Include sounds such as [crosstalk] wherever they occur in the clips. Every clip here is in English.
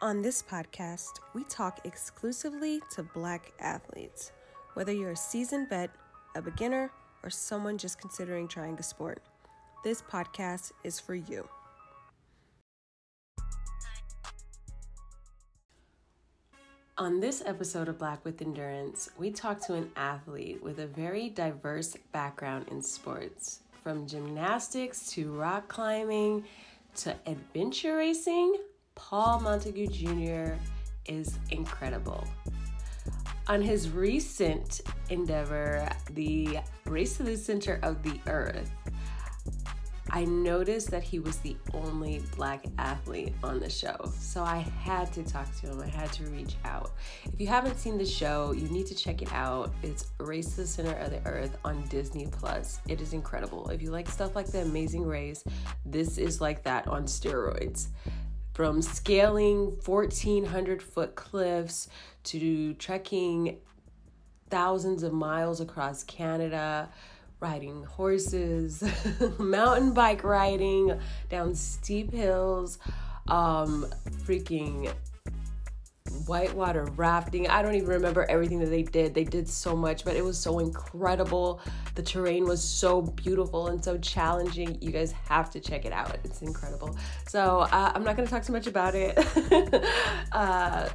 On this podcast, we talk exclusively to Black athletes. Whether you're a seasoned vet, a beginner, or someone just considering trying a sport, this podcast is for you. On this episode of Black with Endurance, we talk to an athlete with a very diverse background in sports, from gymnastics to rock climbing to adventure racing. Paul Montague Jr. is incredible. On his recent endeavor, the Race to the Center of the Earth, I noticed that he was the only black athlete on the show. So I had to talk to him. I had to reach out. If you haven't seen the show, you need to check it out. It's Race to the Center of the Earth on Disney Plus. It is incredible. If you like stuff like The Amazing Race, this is like that on steroids. From scaling 1400 foot cliffs to trekking thousands of miles across Canada riding horses, [laughs] mountain bike riding down steep hills, um, freaking whitewater rafting. I don't even remember everything that they did. They did so much, but it was so incredible. The terrain was so beautiful and so challenging. You guys have to check it out. It's incredible. So uh, I'm not going to talk too much about it. [laughs] uh,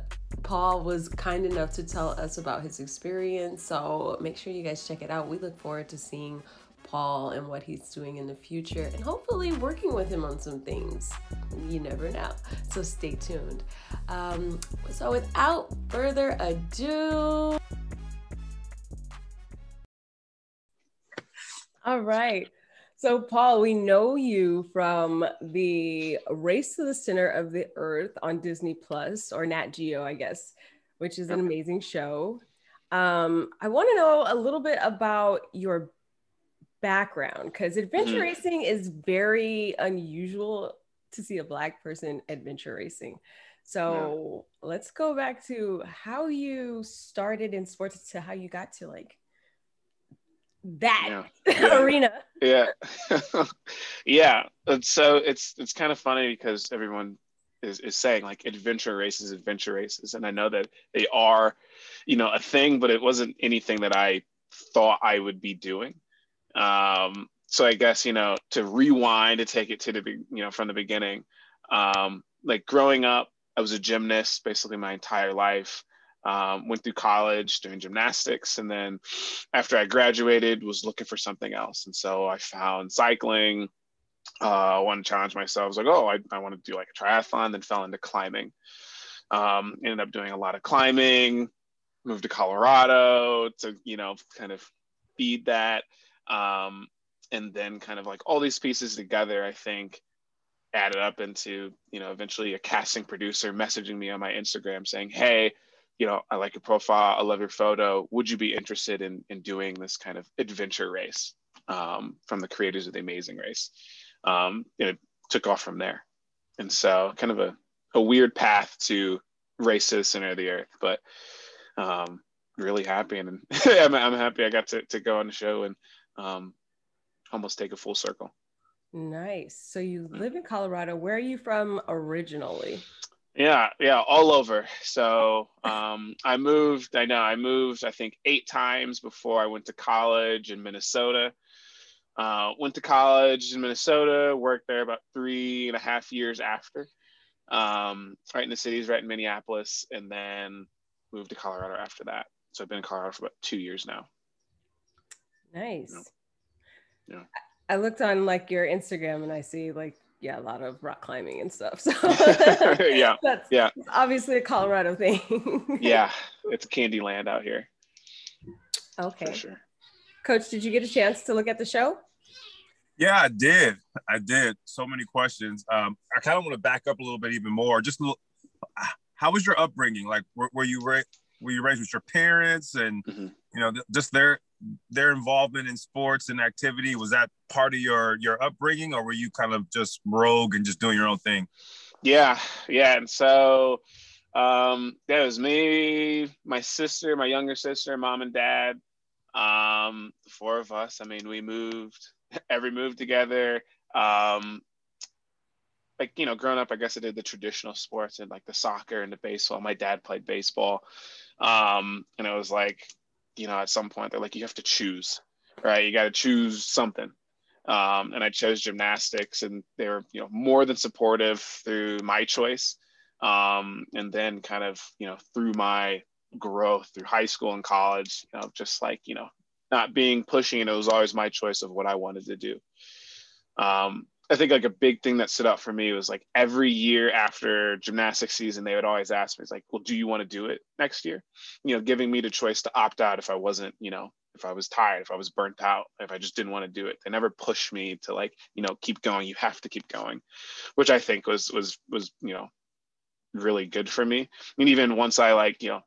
Paul was kind enough to tell us about his experience. So make sure you guys check it out. We look forward to seeing Paul and what he's doing in the future and hopefully working with him on some things. You never know. So stay tuned. Um, so without further ado, all right. So, Paul, we know you from the Race to the Center of the Earth on Disney Plus or Nat Geo, I guess, which is an amazing show. Um, I want to know a little bit about your background because adventure mm-hmm. racing is very unusual to see a Black person adventure racing. So, yeah. let's go back to how you started in sports to how you got to like that yeah. [laughs] arena. Yeah. [laughs] yeah. And so it's it's kind of funny because everyone is, is saying like adventure races, adventure races. And I know that they are, you know, a thing, but it wasn't anything that I thought I would be doing. Um, so I guess, you know, to rewind to take it to the, you know, from the beginning, um, like growing up, I was a gymnast basically my entire life. Um, went through college doing gymnastics and then after i graduated was looking for something else. And so i found cycling. Uh, i wanted to challenge myself. I was like oh i, I want to do like a triathlon then fell into climbing. Um, ended up doing a lot of climbing moved to colorado to you know kind of feed that um, and then kind of like all these pieces together i think added up into you know eventually a casting producer messaging me on my instagram saying hey you know, I like your profile, I love your photo. Would you be interested in in doing this kind of adventure race um, from the creators of the Amazing Race? Um, and it took off from there. And so, kind of a, a weird path to race to the center of the earth, but um, really happy and [laughs] I'm, I'm happy I got to, to go on the show and um, almost take a full circle. Nice. So you live in Colorado. Where are you from originally? Yeah, yeah, all over. So um, I moved. I know I moved. I think eight times before I went to college in Minnesota. Uh, went to college in Minnesota. Worked there about three and a half years after. Um, right in the cities, right in Minneapolis, and then moved to Colorado after that. So I've been in Colorado for about two years now. Nice. Yeah. I looked on like your Instagram and I see like yeah, a lot of rock climbing and stuff. So [laughs] yeah, [laughs] that's yeah, obviously a Colorado thing. [laughs] yeah, it's candy land out here. Okay. Sure. Coach, did you get a chance to look at the show? Yeah, I did. I did. So many questions. Um, I kind of want to back up a little bit even more. Just a little, how was your upbringing? Like, were, were you ra- were you raised with your parents, and mm-hmm. you know, just their their involvement in sports and activity was that part of your your upbringing or were you kind of just rogue and just doing your own thing? Yeah yeah and so um it was me my sister my younger sister mom and dad um four of us. I mean we moved [laughs] every move together um like you know growing up i guess i did the traditional sports and like the soccer and the baseball. My dad played baseball um, and it was like you know at some point they're like you have to choose right? You got to choose something. Um, and i chose gymnastics and they were you know more than supportive through my choice. Um, and then kind of you know through my growth through high school and college you know just like you know not being pushing and it was always my choice of what i wanted to do. Um, I think like a big thing that stood out for me was like every year after gymnastics season, they would always ask me, "It's like, well, do you want to do it next year?" You know, giving me the choice to opt out if I wasn't, you know, if I was tired, if I was burnt out, if I just didn't want to do it. They never pushed me to like, you know, keep going. You have to keep going, which I think was was was you know really good for me. I mean, even once I like, you know,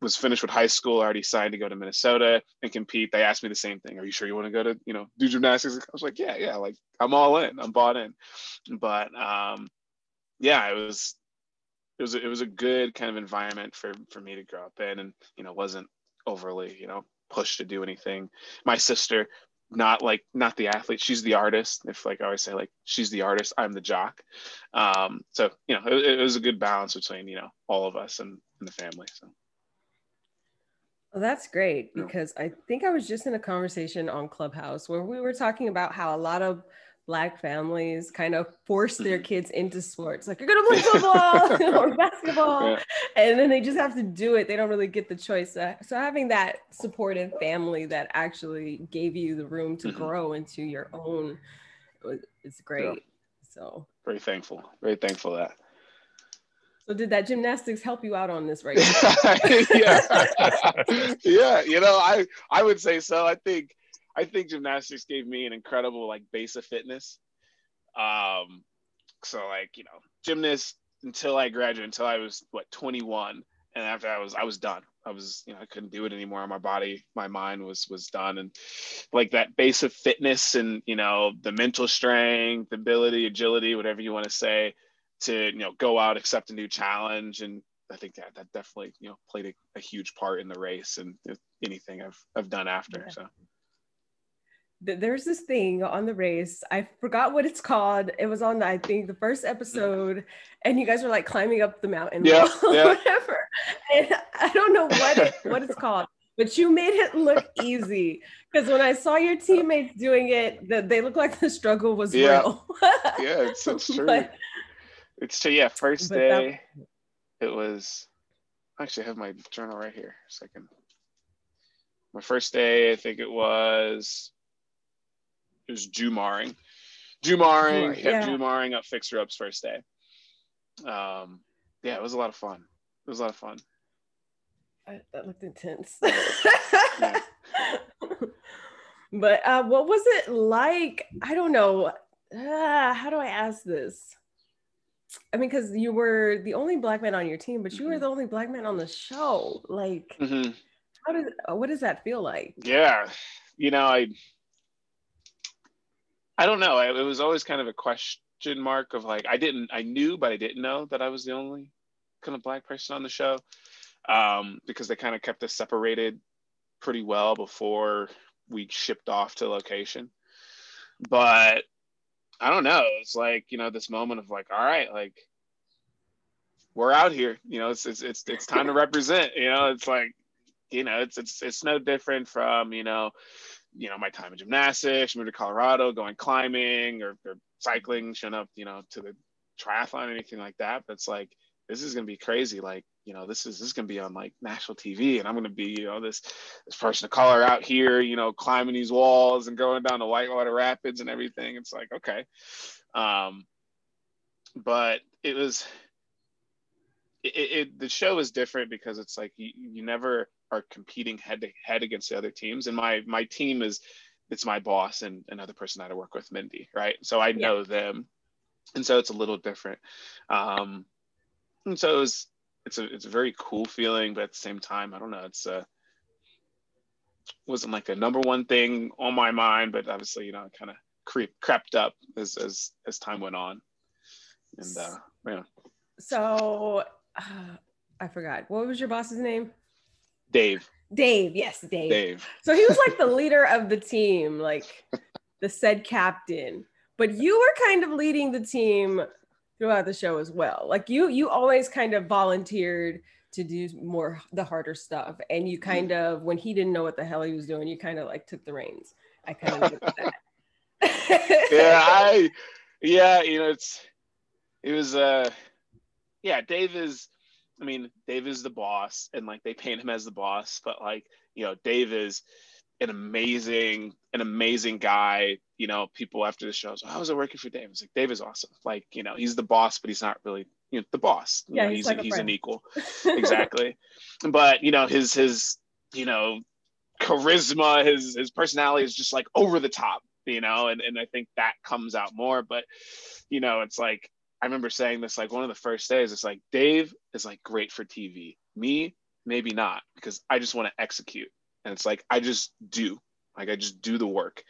was finished with high school, already signed to go to Minnesota and compete. They asked me the same thing. Are you sure you want to go to, you know, do gymnastics? I was like, yeah, yeah, like I'm all in. I'm bought in. But um, yeah, it was it was it was a good kind of environment for for me to grow up in, and you know, wasn't overly you know pushed to do anything. My sister, not like not the athlete, she's the artist. If like I always say, like she's the artist, I'm the jock. Um, so you know, it, it was a good balance between you know all of us and, and the family. So. Well, that's great because I think I was just in a conversation on Clubhouse where we were talking about how a lot of black families kind of force their [laughs] kids into sports like you're gonna play football or basketball yeah. and then they just have to do it they don't really get the choice so having that supportive family that actually gave you the room to mm-hmm. grow into your own is great yeah. so very thankful very thankful that so did that gymnastics help you out on this right yeah. [laughs] [laughs] yeah, you know, I I would say so. I think I think gymnastics gave me an incredible like base of fitness. Um so like, you know, gymnast until I graduated until I was what 21 and after I was I was done. I was, you know, I couldn't do it anymore. My body, my mind was was done. And like that base of fitness and, you know, the mental strength, ability, agility, whatever you want to say, to you know go out accept a new challenge and i think that that definitely you know played a, a huge part in the race and anything i've i've done after yeah. so there's this thing on the race. I forgot what it's called. It was on, I think, the first episode, and you guys were like climbing up the mountain, yeah, [laughs] yeah. whatever. And I don't know what it, what it's called, but you made it look easy. Because when I saw your teammates doing it, that they looked like the struggle was yeah. real. [laughs] yeah, it's, it's true. But, so yeah, first day that, it was actually I have my journal right here. Second. My first day, I think it was it was Jumaring. Jumaring, yeah. Jumaring up fixed ropes first day. Um yeah, it was a lot of fun. It was a lot of fun. I, that looked intense. [laughs] but uh, what was it like? I don't know. Uh, how do I ask this? I mean, because you were the only black man on your team, but you were mm-hmm. the only black man on the show. Like, mm-hmm. how did uh, what does that feel like? Yeah, you know, I I don't know. It was always kind of a question mark of like I didn't I knew, but I didn't know that I was the only kind of black person on the show um, because they kind of kept us separated pretty well before we shipped off to location. But I don't know. It's like, you know, this moment of like, all right, like we're out here, you know, it's, it's, it's, it's time to [laughs] represent, you know, it's like, you know, it's, it's, it's no different from, you know, you know, my time in gymnastics, moved to Colorado, going climbing or, or cycling, showing up, you know, to the triathlon, anything like that. But it's like, this is going to be crazy. Like, you know, this is this is gonna be on like national TV, and I'm gonna be, you know, this this person of color out here, you know, climbing these walls and going down the Whitewater Rapids and everything. It's like okay, um, but it was. It, it the show is different because it's like you, you never are competing head to head against the other teams, and my my team is it's my boss and another person that I work with, Mindy, right? So I know yeah. them, and so it's a little different. Um, and so it was it's a it's a very cool feeling, but at the same time, I don't know, it's uh wasn't like a number one thing on my mind, but obviously, you know, it kind of creep crept up as as as time went on. And uh yeah. So uh, I forgot. What was your boss's name? Dave. Dave, yes, Dave. Dave. So he was like the leader of the team, like the said captain. But you were kind of leading the team throughout the show as well. Like you, you always kind of volunteered to do more the harder stuff, and you kind of when he didn't know what the hell he was doing, you kind of like took the reins. I kind of that. [laughs] yeah, I, yeah, you know, it's it was uh, yeah, Dave is. I mean, Dave is the boss, and like they paint him as the boss, but like you know, Dave is an amazing, an amazing guy. You know, people after the show, so how was it working for Dave? It's like Dave is awesome. Like, you know, he's the boss, but he's not really, you know, the boss. You yeah, know, he's, he's like a, he's an equal. [laughs] exactly. But you know, his his, you know, charisma, his his personality is just like over the top, you know, and, and I think that comes out more. But, you know, it's like I remember saying this like one of the first days, it's like Dave is like great for TV. Me, maybe not, because I just want to execute and it's like i just do. Like i just do the work.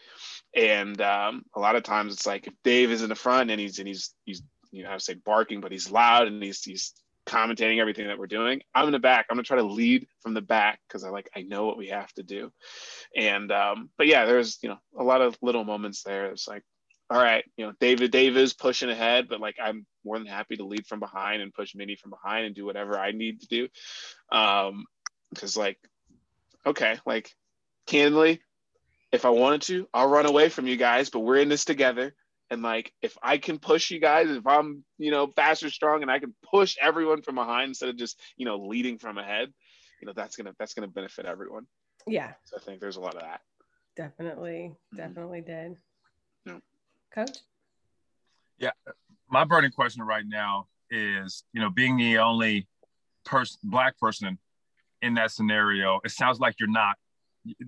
And um, a lot of times it's like if dave is in the front and he's and he's he's you know to say barking but he's loud and he's he's commentating everything that we're doing i'm in the back. I'm to try to lead from the back because i like i know what we have to do. And um, but yeah there's you know a lot of little moments there. It's like all right you know david dave is pushing ahead but like i'm more than happy to lead from behind and push mindy from behind and do whatever i need to do. Um because like okay, like candidly, if I wanted to, I'll run away from you guys, but we're in this together. And like, if I can push you guys, if I'm, you know, faster, strong and I can push everyone from behind instead of just, you know, leading from ahead, you know, that's going to, that's going to benefit everyone. Yeah. So I think there's a lot of that. Definitely. Mm-hmm. Definitely mm-hmm. did. Yeah. Coach? Yeah. My burning question right now is, you know, being the only person, black person in that scenario, it sounds like you're not.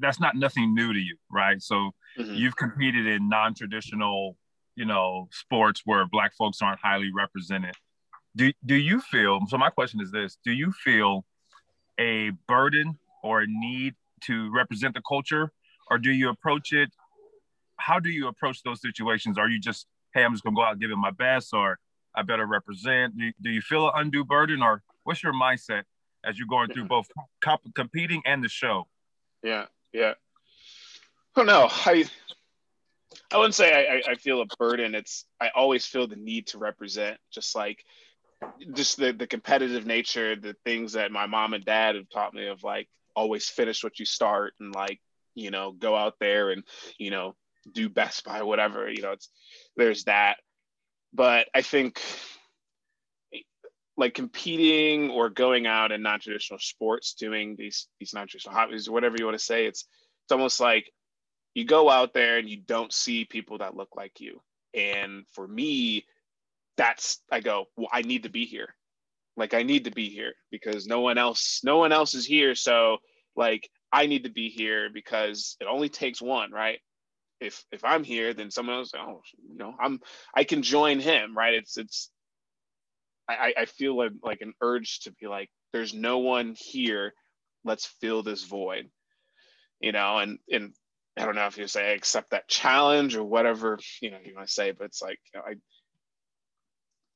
That's not nothing new to you, right? So mm-hmm. you've competed in non-traditional, you know, sports where black folks aren't highly represented. Do do you feel? So my question is this: Do you feel a burden or a need to represent the culture, or do you approach it? How do you approach those situations? Are you just, hey, I'm just gonna go out and give it my best, or I better represent? Do you, do you feel an undue burden, or what's your mindset as you're going through both comp- competing and the show? Yeah, yeah. Oh no, I I wouldn't say I, I feel a burden. It's I always feel the need to represent, just like just the the competitive nature, the things that my mom and dad have taught me of like always finish what you start and like you know go out there and you know do best by whatever you know it's there's that but i think like competing or going out in non-traditional sports doing these these non-traditional hobbies or whatever you want to say it's it's almost like you go out there and you don't see people that look like you. And for me that's i go well i need to be here. Like i need to be here because no one else no one else is here. So like i need to be here because it only takes one right? If if i'm here then someone else oh you know i'm i can join him right? It's it's I, I feel like, like an urge to be like, there's no one here. Let's fill this void, you know, and, and I don't know if you say accept that challenge or whatever, you know, you want to say, but it's like, you know, I,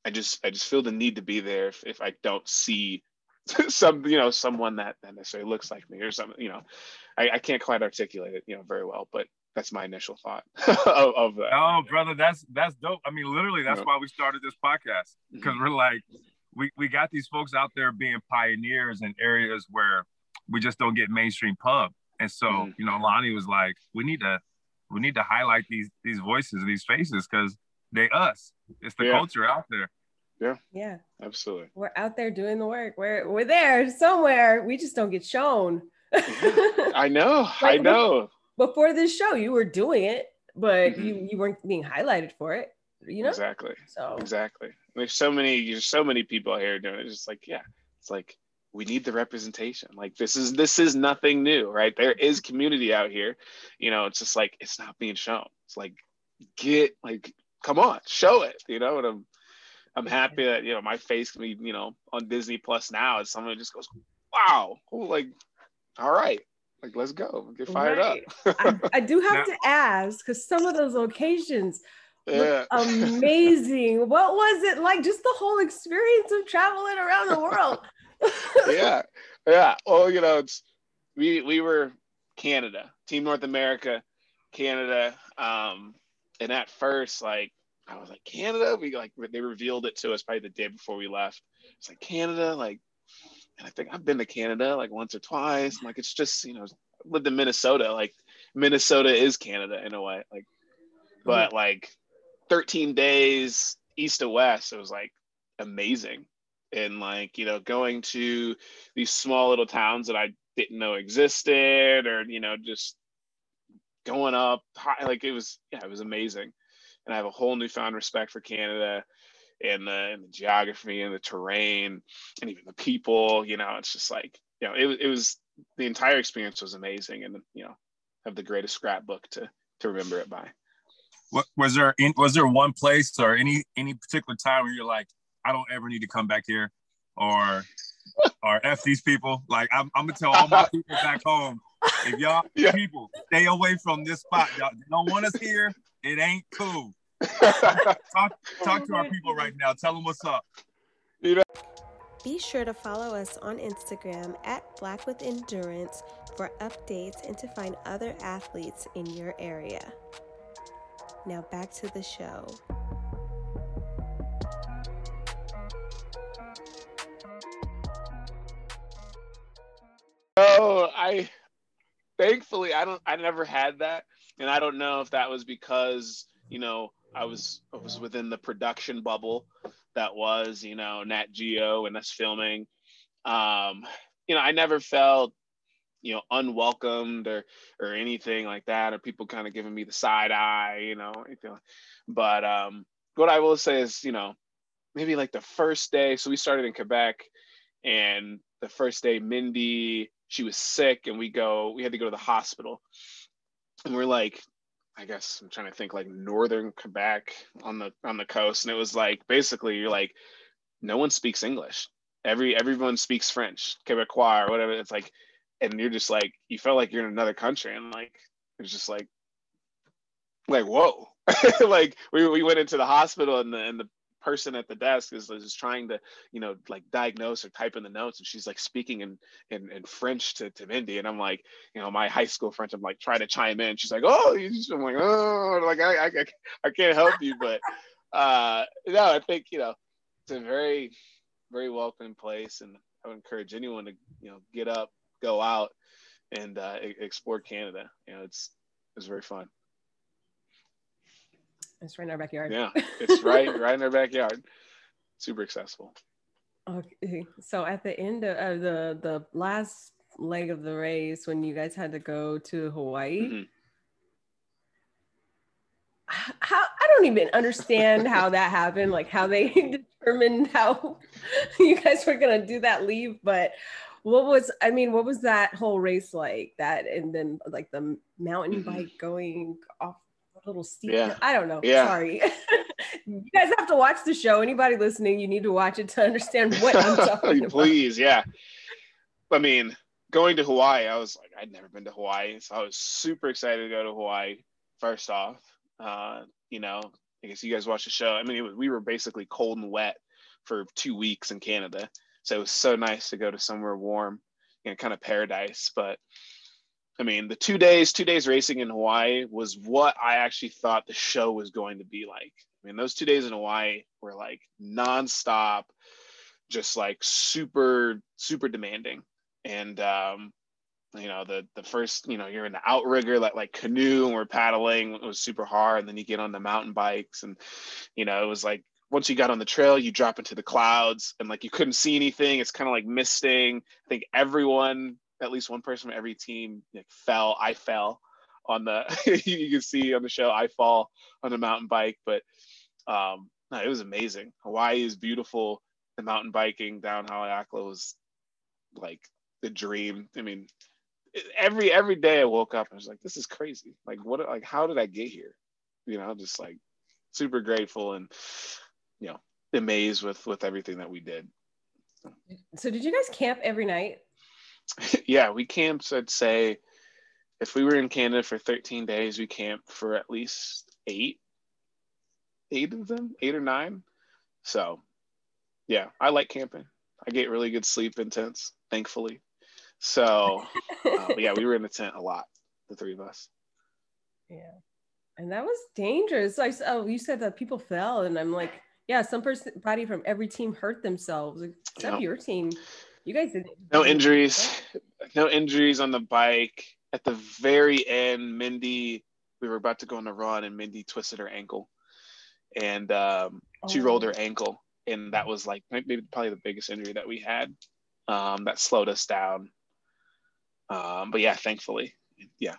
I just, I just feel the need to be there if, if I don't see [laughs] some, you know, someone that, that necessarily looks like me or something, you know, I, I can't quite articulate it, you know, very well, but that's my initial thought [laughs] of, of, that. Oh, brother, that's that's dope. I mean, literally, that's yeah. why we started this podcast because mm-hmm. we're like, we we got these folks out there being pioneers in areas where we just don't get mainstream pub, and so mm-hmm. you know, Lonnie was like, we need to we need to highlight these these voices, these faces, because they us. It's the yeah. culture out there. Yeah. Yeah. Absolutely. We're out there doing the work. We're we're there somewhere. We just don't get shown. I know. [laughs] Like, I know before this show you were doing it but mm-hmm. you you weren't being highlighted for it you know? Exactly. So. Exactly. There's so many there's so many people here doing it. It's just like yeah it's like we need the representation. Like this is this is nothing new right? There is community out here. You know it's just like it's not being shown. It's like get like come on show it you know? And i'm i'm happy that you know my face can be you know on disney plus now as someone just goes wow. Like all right like let's go get fired right. up I, I, do have [laughs] to ask because some of those locations yeah. [laughs] amazing what was it like just the whole experience of traveling around the world [laughs] yeah yeah well you know it's we we were canada team north america canada um and at first like I was like, Canada? We like they revealed it to us probably the day before we left. It's like Canada, like, and I think I've been to Canada like once or twice. I'm like, it's just, you know, lived in Minnesota. Like Minnesota is Canada in a way. Like, but mm-hmm. like 13 days east to west, it was like amazing. And like, you know, going to these small little towns that I didn't know existed or, you know, just going up high, like it was, yeah, it was amazing. And I have a whole newfound respect for Canada and the, and the geography and the terrain and even the people, you know, it's just like, you know, it, it was, the entire experience was amazing and, you know, have the greatest scrapbook to, to remember it by. What was there? In, was there one place or any any particular time where you're like, I don't ever need to come back here, or or f these people? Like I'm, I'm gonna tell all my [laughs] people back home, if y'all yeah. people stay away from this spot, y'all don't want us here. It ain't cool. Talk talk to our people right now. Tell them what's up. You know. Be sure to follow us on Instagram at Black with Endurance for updates and to find other athletes in your area. Now back to the show. Oh, I thankfully I don't I never had that. And I don't know if that was because, you know, I was I was within the production bubble that was, you know, Nat Geo and us filming. Um, you know, I never felt you know unwelcomed or or anything like that or people kind of giving me the side eye you know anything but um what i will say is you know maybe like the first day so we started in quebec and the first day mindy she was sick and we go we had to go to the hospital and we're like i guess i'm trying to think like northern quebec on the on the coast and it was like basically you're like no one speaks english. Every everyone speaks french quebecois or whatever. It's like and you're just like you felt like you're in another country and like it's just like like whoa. [laughs] Like we, we went into the hospital and the and the person at the desk is, is trying to you know like diagnose or type in the notes and she's like speaking in in, in french to, to mindy and i'm like you know my high school french i'm like trying to chime in she's like oh you just i'm like oh like I, I i can't help you but [laughs] uh no i think you know it's a very very welcoming place and i would encourage anyone to you know get up go out and uh, explore Canada. You know, it's it's very fun. It's right in our backyard. Yeah, it's [laughs] right right in our backyard. Super accessible. Okay, so at the end of uh, the the last leg of the race, when you guys had to go to Hawaii. Mm-hmm. How I don't even understand how that happened, like how they [laughs] determined how [laughs] you guys were gonna do that leave, but what was i mean what was that whole race like that and then like the mountain mm-hmm. bike going off little steep yeah. i don't know. Yeah. sorry. [laughs] You guys have to watch the show. Anybody listening you need to watch it to understand what i'm [laughs] talking about. Please yeah. I mean going to hawaii i was like i'd never been to hawaii so i was super excited to go to hawaii first off. Uh, you know i guess you guys watched the show. I mean was, we were basically cold and wet for two weeks in canada so it was so nice to go to somewhere warm, you know, kind of paradise. But I mean, the two days, two days racing in Hawaii was what I actually thought the show was going to be like. I mean, those two days in Hawaii were like nonstop, just like super, super demanding. And um, you know, the the first, you know, you're in the outrigger, like like canoe, and we're paddling. It was super hard. And then you get on the mountain bikes, and you know, it was like once you got on the trail, you drop into the clouds and like you couldn't see anything. It's kind of like misting. I think everyone, at least one person from every team, like, fell. I fell on the. [laughs] you can see on the show, I fall on a mountain bike, but um, no, it was amazing. Hawaii is beautiful. The mountain biking down Haleakala was like the dream. I mean, every every day I woke up, I was like, this is crazy. Like, what? Like, how did I get here? You know, just like super grateful and you know amazed with with everything that we did. So did you guys camp every night? [laughs] yeah, we camped. I'd say if we were in Canada for 13 days, we camped for at least eight, eight of them, eight or nine. So, yeah, I like camping. I get really good sleep in tents, thankfully. So, uh, yeah, we were in the tent a lot, the three of us. Yeah. And that was dangerous. I oh, you said that people fell, and I'm like, yeah, some person body from every team hurt themselves except your team. You guys didn't. No injuries. No injuries on the bike. At the very end, Mindy, we were about to go on a run, and Mindy twisted her ankle, and um, oh. she rolled her ankle, and that was like maybe probably the biggest injury that we had. Um, that slowed us down. Um, but yeah, thankfully, yeah,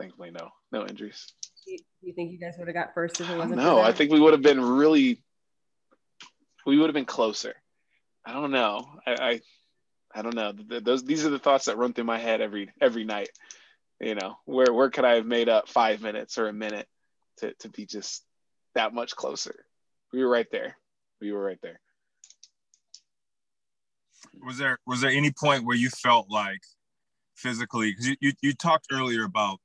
thankfully, no, no injuries. Do you, do you think you guys would have got first if it wasn't? No, I think we would have been really. We would have been closer. I don't know. I, I, I don't know. Those these are the thoughts that run through my head every every night. You know, where where could I have made up five minutes or a minute to to be just that much closer? We were right there. We were right there. Was there was there any point where you felt like physically because you, you you talked earlier about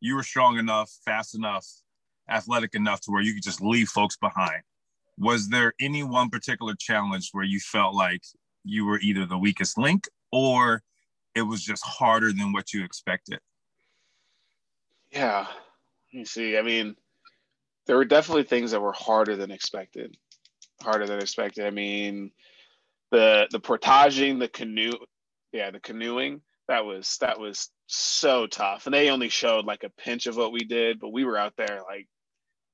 you were strong enough, fast enough, athletic enough to where you could just leave folks behind. Was there any one particular challenge where you felt like you were either the weakest link or it was just harder than what you expected? Yeah. You see, I mean, there were definitely things that were harder than expected. Harder than expected. I mean, the the portaging, the canoe, yeah, the canoeing, that was that was so tough. And they only showed like a pinch of what we did, but we were out there like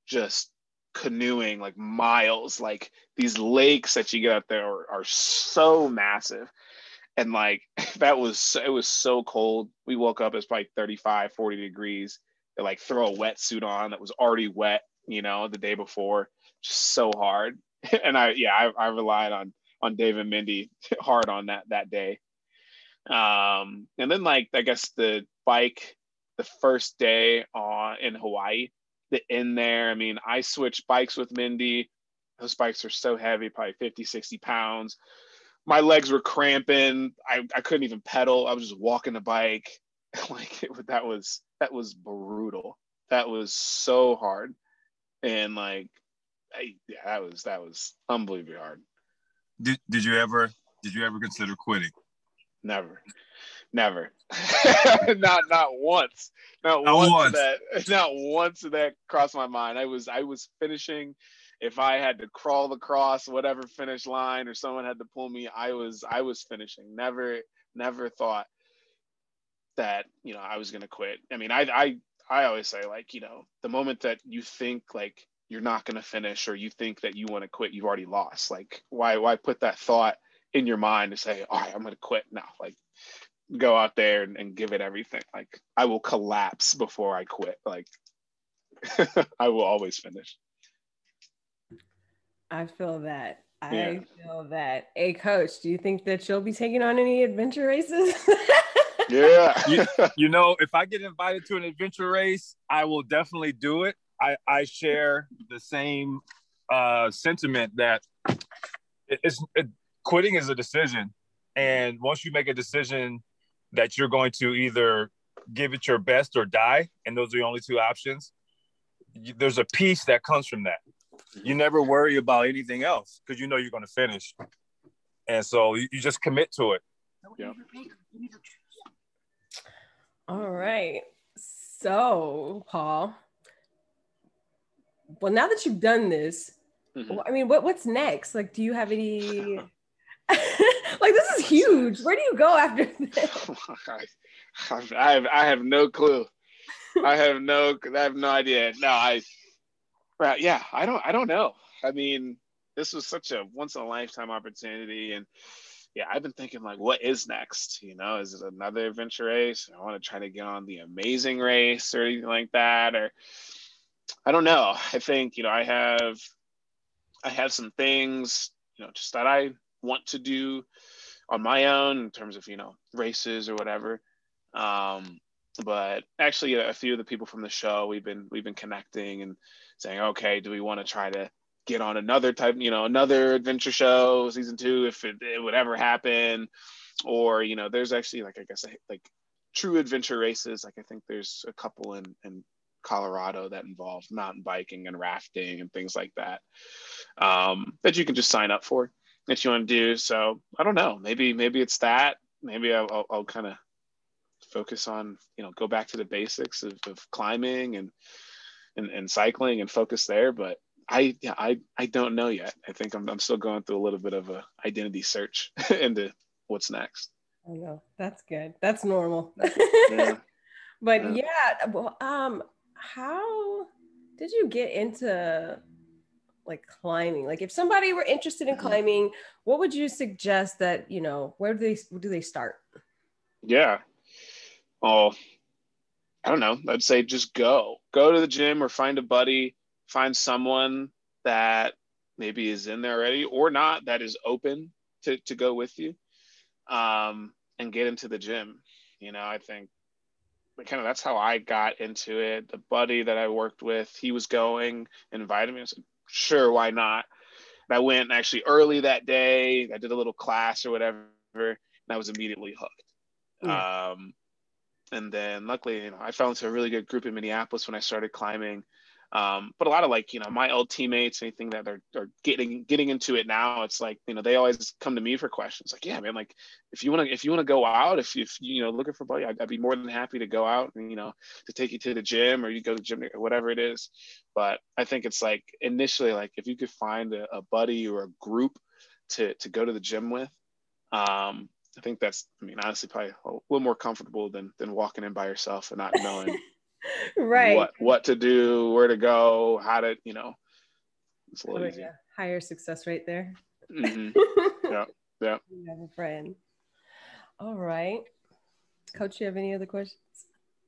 just canoeing like miles. Like these lakes that you get out there are, are so massive. And like [laughs] that was it was so cold. We woke up, it's probably 35, 40 degrees. They like throw a wetsuit on that was already wet, you know, the day before. Just so hard. [laughs] And I yeah, I, I relied on on Dave and Mindy [laughs] hard on that that day. Um, and then like I guess the bike, the first day on in Hawaii, the in there. I mean, I switched bikes with Mindy. Those bikes are so heavy, probably 50, 60 pounds. My legs were cramping. I, I couldn't even pedal. I was just walking the bike. [laughs] like it, that was that was brutal. That was so hard. And like I, yeah, that was that was unbelievably hard. Did did you ever did you ever consider quitting? Never, never, [laughs] not not once, not, not once, once. that, [laughs] not once that crossed my mind. I was I was finishing. If I had to crawl across whatever finish line, or someone had to pull me, I was I was finishing. Never, never thought that you know I was gonna quit. I mean, I I I always say like you know the moment that you think like you're not gonna finish or you think that you want to quit, you've already lost. Like why why put that thought in your mind to say, all right, I'm going to quit now. Like, go out there and, and, give it everything. Like, I will collapse before I quit. Like, [laughs] I will always finish. I feel that. I yeah. feel that. Hey, coach, do you think that you'll be taking on any adventure races? [laughs] yeah. you, [laughs] you know, if I get invited to an adventure race, I will definitely do it. I, I share the same uh, sentiment that it's it, quitting is a decision. And once you make a decision that you're going to either give it your best or die, and those are the only two options, there's a peace that comes from that. You never worry about anything else because you know you're going to finish. And so you, you just commit to it. Yeah. All right. So, Paul, well, now that you've done this, mm-hmm. I mean, what, what's next? Like, do you have any [laughs] like this is huge. Where do you go after [laughs] this? I have I have no clue. I have no I have no idea. No, I well, yeah, I don't I don't know. I mean, this was such a once in a lifetime opportunity and yeah, I've been thinking like what is next? You know, is it another adventure race? I want to try to get on the amazing race or anything like that or I don't know. I think, you know, I have I have some things, you know, just that I want to do on my own in terms of you know races or whatever. Um, but actually a few of the people from the show we've been we've been connecting and saying okay do we want to try to get on another type you know another adventure show season two if it, it would ever happen? Or you know there's actually like i guess like true adventure races. Like i think there's a couple in in colorado that involve mountain biking and rafting and things like that um, that you can just sign up for that you want to do. So I don't know. Maybe maybe it's that. Maybe I'll, I'll, I'll kind of focus on you know go back to the basics of, of climbing and and, and cycling and focus there. But I yeah, I I don't know yet. I think I'm I'm still going through a little bit of a identity search [laughs] into what's next. I know that's good. That's normal. [laughs] yeah. But yeah. yeah, well, um, how did you get into like climbing? Like, if somebody were interested in mm-hmm. climbing, what would you suggest that you know? Where do they where do they start? Yeah. Oh, I don't know. I'd say just go. Go to the gym or find a buddy find someone that maybe is in there already or not that is open to, to go with you um, and get into the gym. You know, I think kind of that's how I got into it. The buddy that I worked with, he was going, invited me. I said, sure, why not? And I went actually early that day. I did a little class or whatever, and I was immediately hooked. Mm. Um, and then luckily, you know, I fell into a really good group in Minneapolis when I started climbing. Um, but a lot of like, you know, my old teammates, anything that are, are getting getting into it now, it's like, you know, they always come to me for questions. Like, yeah, man, like if you want to if you want to go out, if you if, you know looking for buddy, I'd, I'd, be more than happy to go out and you know to take you to the gym or you go to the gym or whatever it is. But I think it's like initially like if you could find a, a buddy or a group to to go to the gym with, um, I think that's I mean honestly probably a little more comfortable than than walking in by yourself and not knowing [laughs] [laughs] right. what what to do where to go how to you know it's a little oh, easier. Yeah. higher success rate there. Mm-hmm. [laughs] yeah yeah you have a friend. All right. Coach you have any other questions?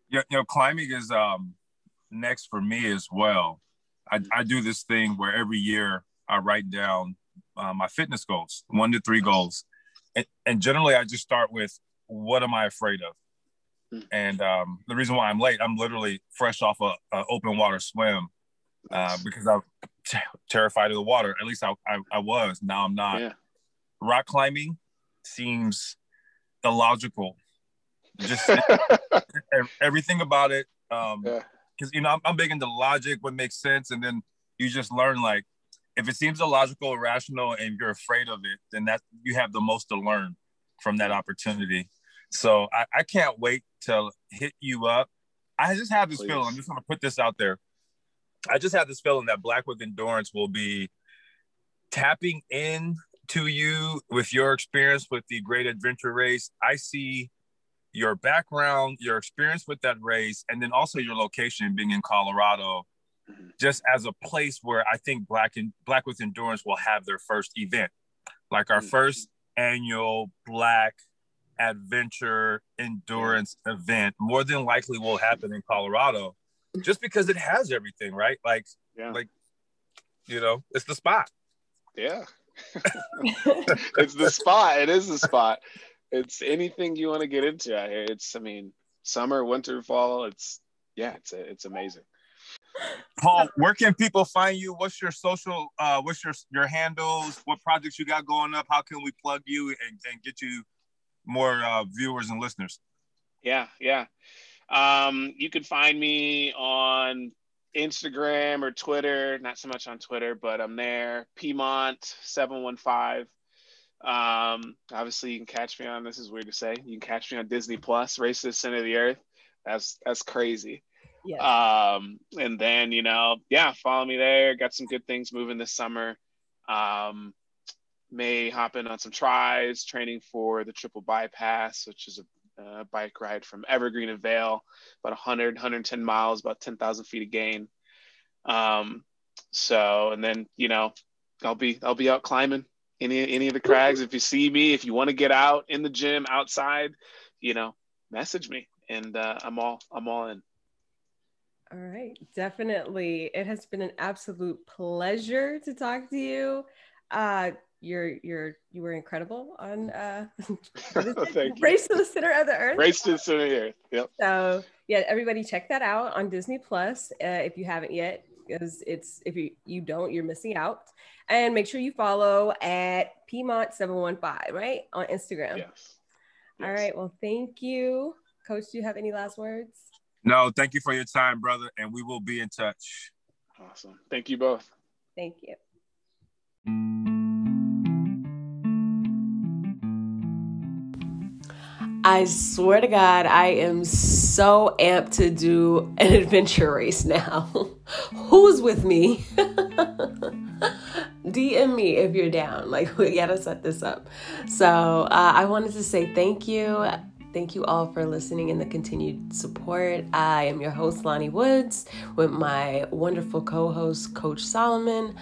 Yeah you know climbing is um next for me as well. I, I do this thing where every year i write down uh, my fitness goals one to three goals. And, and generally i just start with what am i afraid of and um, the reason why I'm late, I'm literally fresh off a, a open water swim uh, because I'm t- terrified of the water. At least I, I, I was. Now I'm not. Yeah. Rock climbing seems illogical. Just [laughs] everything about it. Um, because yeah. you know I'm, I'm big into logic, what makes sense, and then you just learn like if it seems illogical, irrational, and you're afraid of it, then that you have the most to learn from that opportunity. So I, I can't wait to hit you up. I just have this Please. feeling. I'm just going to put this out there. I just have this feeling that Black with Endurance will be tapping in to you with your experience with the Great Adventure Race. I see your background, your experience with that race, and then also your location being in Colorado, mm-hmm. just as a place where I think Black and Black with Endurance will have their first event, like our mm-hmm. first annual Black adventure endurance event more than likely will happen in Colorado just because it has everything, right? Like, yeah. like, you know, it's the spot. Yeah. [laughs] it's the spot. It is the spot. It's anything you want to get into out here. It's, I mean, summer, winter, fall. It's, yeah, it's, it's amazing. Paul, where can people find you? What's your social, uh, what's your, your handles? What projects you got going up? How can we plug you and, and get you more uh, viewers and listeners? Yeah, yeah. Um, you can find me on Instagram or Twitter. Not so much on Twitter, but I'm there. Piedmont seven one five. Um, obviously, you can catch me on. This is weird to say. You can catch me on Disney Plus, Race to the Center of the Earth. That's that's crazy. Yeah. Um, and then you know, yeah, follow me there. Got some good things moving this summer. Um, may hop in on some tries, training for the triple bypass, which is a uh, bike ride from Evergreen to Vail, about 100, 110 miles, about 10,000 feet of gain. Um, so, and then, you know, I'll be, I'll be out climbing any, any of the crags. If you see me, if you want to get out in the gym outside, you know, message me and uh, I'm all, I'm all in. All right, definitely. It has been an absolute pleasure to talk to you. Uh, you're you're you were incredible on uh [laughs] [laughs] race to the center of the earth. Race to the center of the earth yep. So yeah everybody check that out on disney plus uh, if you haven't yet because it's if you you don't you're missing out. And make sure you follow at piedmont 715 right on instagram. Yes. all yes. right well thank you. Coach do you have any last words? No thank you for your time brother and we will be in touch. Awesome. Thank you both. Thank you I swear to God, I am so amped to do an adventure race now. [laughs] Who's with me? [laughs] DM me if you're down. Like, we gotta set this up. So, uh, I wanted to say thank you. Thank you all for listening and the continued support. I am your host, Lonnie Woods, with my wonderful co host, Coach Solomon.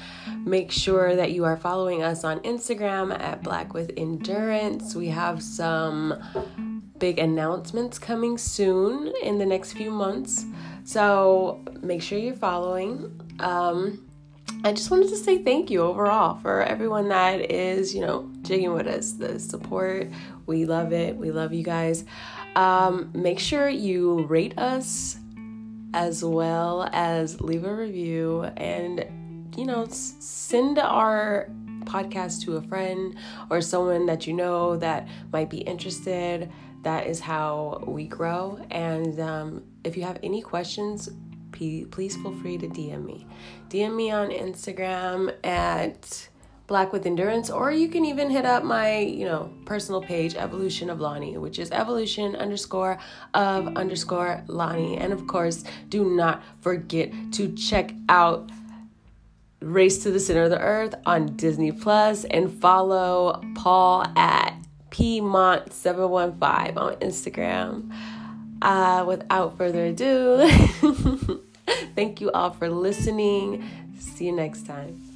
Make sure that you are following us on Instagram at Black with Endurance. We have some big announcements coming soon in the next few months. So make sure you're following. Um, I just wanted to say thank you overall for everyone that is, you know, jigging with us, the support. We love it. We love you guys. Um, make sure you rate us as well as leave a review and, you know, send our podcast to a friend or someone that you know that might be interested that is how we grow. And um, if you have any questions, please feel free to DM me. DM me on Instagram at Black with Endurance, or you can even hit up my, you know, personal page, Evolution of Lonnie, which is evolution underscore of underscore Lonnie. And of course, do not forget to check out Race to the Center of the Earth on Disney Plus and follow Paul at Piedmont715 on Instagram. Uh, without further ado, [laughs] thank you all for listening. See you next time.